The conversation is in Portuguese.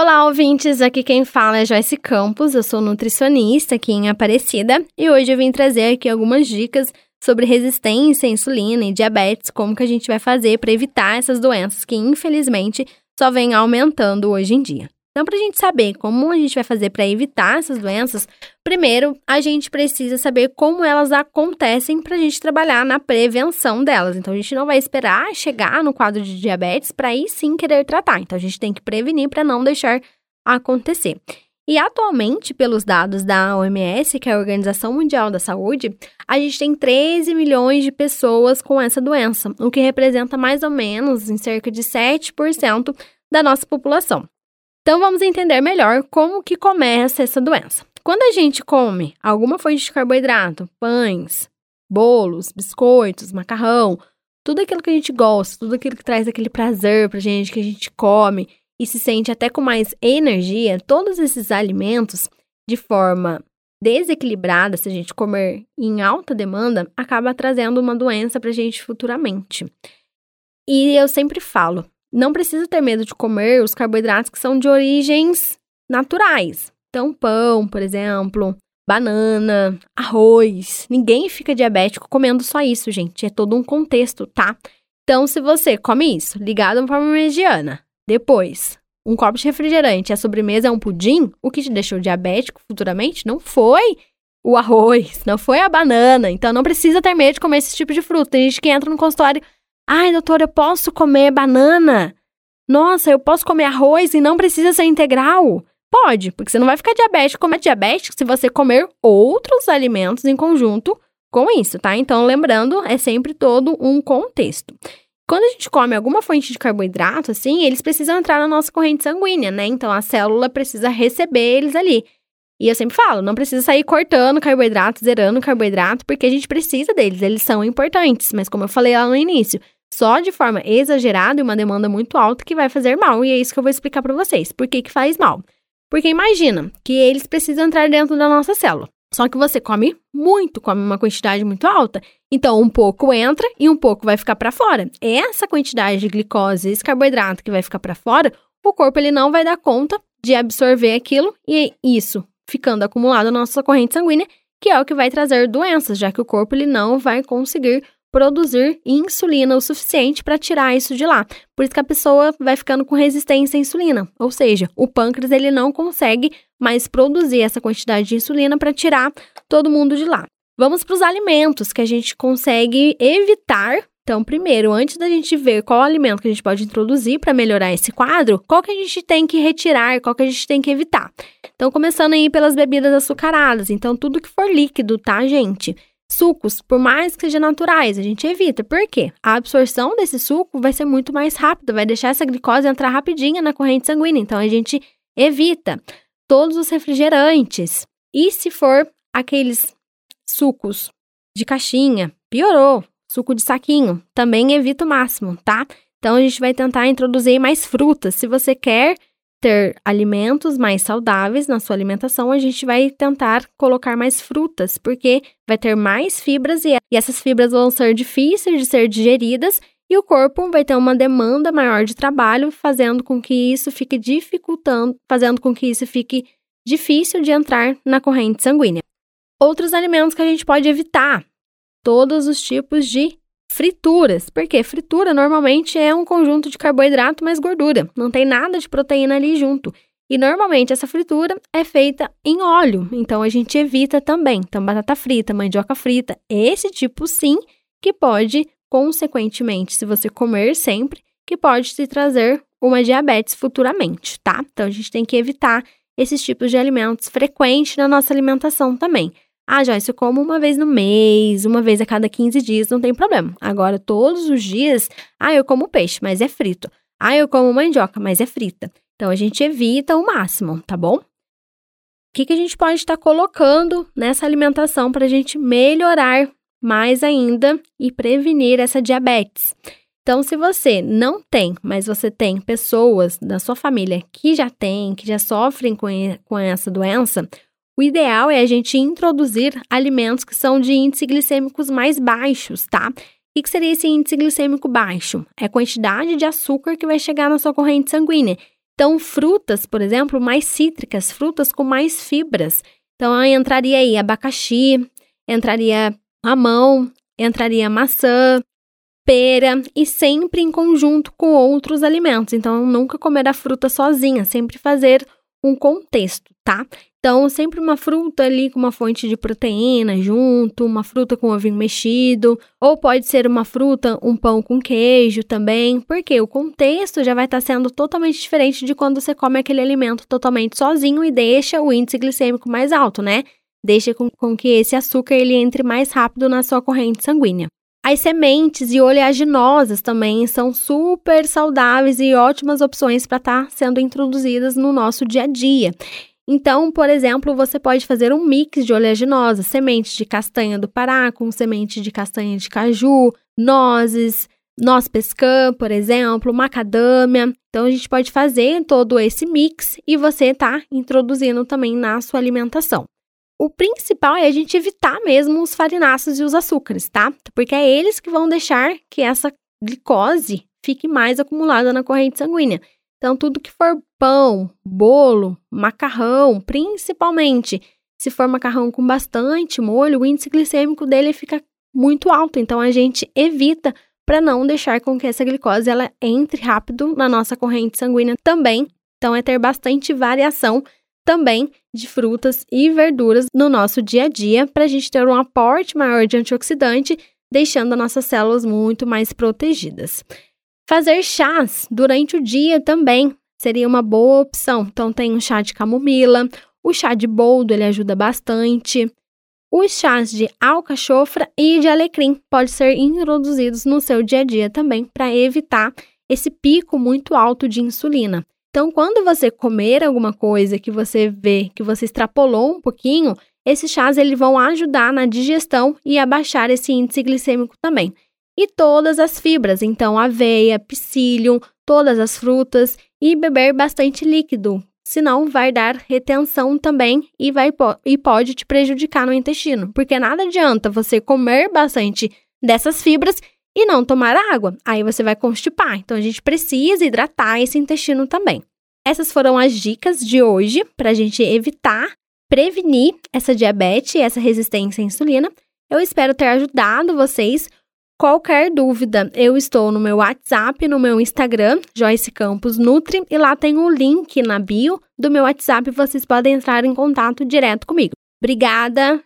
Olá, ouvintes! Aqui quem fala é Joyce Campos, eu sou nutricionista aqui em Aparecida e hoje eu vim trazer aqui algumas dicas sobre resistência à insulina e diabetes, como que a gente vai fazer para evitar essas doenças que infelizmente só vêm aumentando hoje em dia. Então, para a gente saber como a gente vai fazer para evitar essas doenças, primeiro a gente precisa saber como elas acontecem para a gente trabalhar na prevenção delas. Então, a gente não vai esperar chegar no quadro de diabetes para aí sim querer tratar. Então, a gente tem que prevenir para não deixar acontecer. E atualmente, pelos dados da OMS, que é a Organização Mundial da Saúde, a gente tem 13 milhões de pessoas com essa doença, o que representa mais ou menos em cerca de 7% da nossa população. Então vamos entender melhor como que começa essa doença. Quando a gente come alguma fonte de carboidrato, pães, bolos, biscoitos, macarrão, tudo aquilo que a gente gosta, tudo aquilo que traz aquele prazer pra gente, que a gente come e se sente até com mais energia, todos esses alimentos de forma desequilibrada, se a gente comer em alta demanda, acaba trazendo uma doença pra gente futuramente. E eu sempre falo, não precisa ter medo de comer os carboidratos que são de origens naturais. Então, pão, por exemplo, banana, arroz. Ninguém fica diabético comendo só isso, gente. É todo um contexto, tá? Então, se você come isso, ligado de forma mediana, depois um copo de refrigerante e a sobremesa é um pudim, o que te deixou diabético futuramente não foi o arroz, não foi a banana. Então, não precisa ter medo de comer esse tipo de fruta. Tem gente que entra no consultório Ai, doutora, eu posso comer banana? Nossa, eu posso comer arroz e não precisa ser integral? Pode, porque você não vai ficar diabético como é diabético se você comer outros alimentos em conjunto com isso, tá? Então, lembrando, é sempre todo um contexto. Quando a gente come alguma fonte de carboidrato, assim, eles precisam entrar na nossa corrente sanguínea, né? Então, a célula precisa receber eles ali. E eu sempre falo, não precisa sair cortando carboidrato, zerando carboidrato, porque a gente precisa deles, eles são importantes. Mas como eu falei lá no início, só de forma exagerada e uma demanda muito alta que vai fazer mal. E é isso que eu vou explicar para vocês. Por que, que faz mal? Porque imagina que eles precisam entrar dentro da nossa célula. Só que você come muito, come uma quantidade muito alta. Então, um pouco entra e um pouco vai ficar para fora. Essa quantidade de glicose, esse carboidrato que vai ficar para fora, o corpo ele não vai dar conta de absorver aquilo e isso ficando acumulado na nossa corrente sanguínea, que é o que vai trazer doenças, já que o corpo ele não vai conseguir produzir insulina o suficiente para tirar isso de lá. Por isso que a pessoa vai ficando com resistência à insulina, ou seja, o pâncreas ele não consegue mais produzir essa quantidade de insulina para tirar todo mundo de lá. Vamos para os alimentos que a gente consegue evitar. Então, primeiro, antes da gente ver qual alimento que a gente pode introduzir para melhorar esse quadro, qual que a gente tem que retirar, qual que a gente tem que evitar. Então, começando aí pelas bebidas açucaradas. Então, tudo que for líquido, tá, gente? Sucos, por mais que sejam naturais, a gente evita. Por quê? A absorção desse suco vai ser muito mais rápida, vai deixar essa glicose entrar rapidinho na corrente sanguínea. Então a gente evita todos os refrigerantes. E se for aqueles sucos de caixinha, piorou. Suco de saquinho, também evita o máximo, tá? Então a gente vai tentar introduzir mais frutas. Se você quer ter alimentos mais saudáveis na sua alimentação, a gente vai tentar colocar mais frutas, porque vai ter mais fibras e, essas fibras vão ser difíceis de ser digeridas e o corpo vai ter uma demanda maior de trabalho, fazendo com que isso fique dificultando, fazendo com que isso fique difícil de entrar na corrente sanguínea. Outros alimentos que a gente pode evitar, todos os tipos de frituras, porque fritura normalmente é um conjunto de carboidrato mais gordura, não tem nada de proteína ali junto. E normalmente essa fritura é feita em óleo, então a gente evita também. Então, batata frita, mandioca frita, esse tipo sim que pode, consequentemente, se você comer sempre, que pode te trazer uma diabetes futuramente, tá? Então a gente tem que evitar esses tipos de alimentos frequentes na nossa alimentação também. Ah, Joyce, eu como uma vez no mês, uma vez a cada 15 dias, não tem problema. Agora, todos os dias, ah, eu como peixe, mas é frito. Ah, eu como mandioca, mas é frita. Então, a gente evita o máximo, tá bom? O que, que a gente pode estar colocando nessa alimentação para a gente melhorar mais ainda e prevenir essa diabetes? Então, se você não tem, mas você tem pessoas da sua família que já têm, que já sofrem com, com essa doença, o ideal é a gente introduzir alimentos que são de índice glicêmicos mais baixos, tá? O que seria esse índice glicêmico baixo? É a quantidade de açúcar que vai chegar na sua corrente sanguínea. Então, frutas, por exemplo, mais cítricas, frutas com mais fibras. Então, entraria aí abacaxi, entraria mamão, entraria maçã, pera e sempre em conjunto com outros alimentos. Então, nunca comer a fruta sozinha, sempre fazer um contexto, tá? Então, sempre uma fruta ali com uma fonte de proteína junto, uma fruta com ovinho mexido, ou pode ser uma fruta, um pão com queijo também, porque o contexto já vai estar tá sendo totalmente diferente de quando você come aquele alimento totalmente sozinho e deixa o índice glicêmico mais alto, né? Deixa com, com que esse açúcar ele entre mais rápido na sua corrente sanguínea. As sementes e oleaginosas também são super saudáveis e ótimas opções para estar tá sendo introduzidas no nosso dia a dia. Então, por exemplo, você pode fazer um mix de oleaginosas, sementes de castanha do Pará com semente de castanha de caju, nozes, noz pescã, por exemplo, macadâmia. Então, a gente pode fazer todo esse mix e você tá introduzindo também na sua alimentação. O principal é a gente evitar mesmo os farináceos e os açúcares, tá? Porque é eles que vão deixar que essa glicose fique mais acumulada na corrente sanguínea. Então, tudo que for pão, bolo, macarrão, principalmente, se for macarrão com bastante molho, o índice glicêmico dele fica muito alto. Então, a gente evita para não deixar com que essa glicose ela entre rápido na nossa corrente sanguínea também. Então, é ter bastante variação também de frutas e verduras no nosso dia a dia para a gente ter um aporte maior de antioxidante, deixando as nossas células muito mais protegidas. Fazer chás durante o dia também seria uma boa opção. Então tem o chá de camomila, o chá de boldo, ele ajuda bastante. Os chás de alcachofra e de alecrim podem ser introduzidos no seu dia a dia também para evitar esse pico muito alto de insulina. Então, quando você comer alguma coisa que você vê que você extrapolou um pouquinho, esses chás eles vão ajudar na digestão e abaixar esse índice glicêmico também. E todas as fibras, então aveia, psyllium, todas as frutas e beber bastante líquido, senão vai dar retenção também e vai e pode te prejudicar no intestino, porque nada adianta você comer bastante dessas fibras e não tomar água. Aí você vai constipar. Então a gente precisa hidratar esse intestino também. Essas foram as dicas de hoje para a gente evitar, prevenir essa diabetes essa resistência à insulina. Eu espero ter ajudado vocês. Qualquer dúvida, eu estou no meu WhatsApp, no meu Instagram, Joyce Campos Nutri, e lá tem o um link na bio do meu WhatsApp, vocês podem entrar em contato direto comigo. Obrigada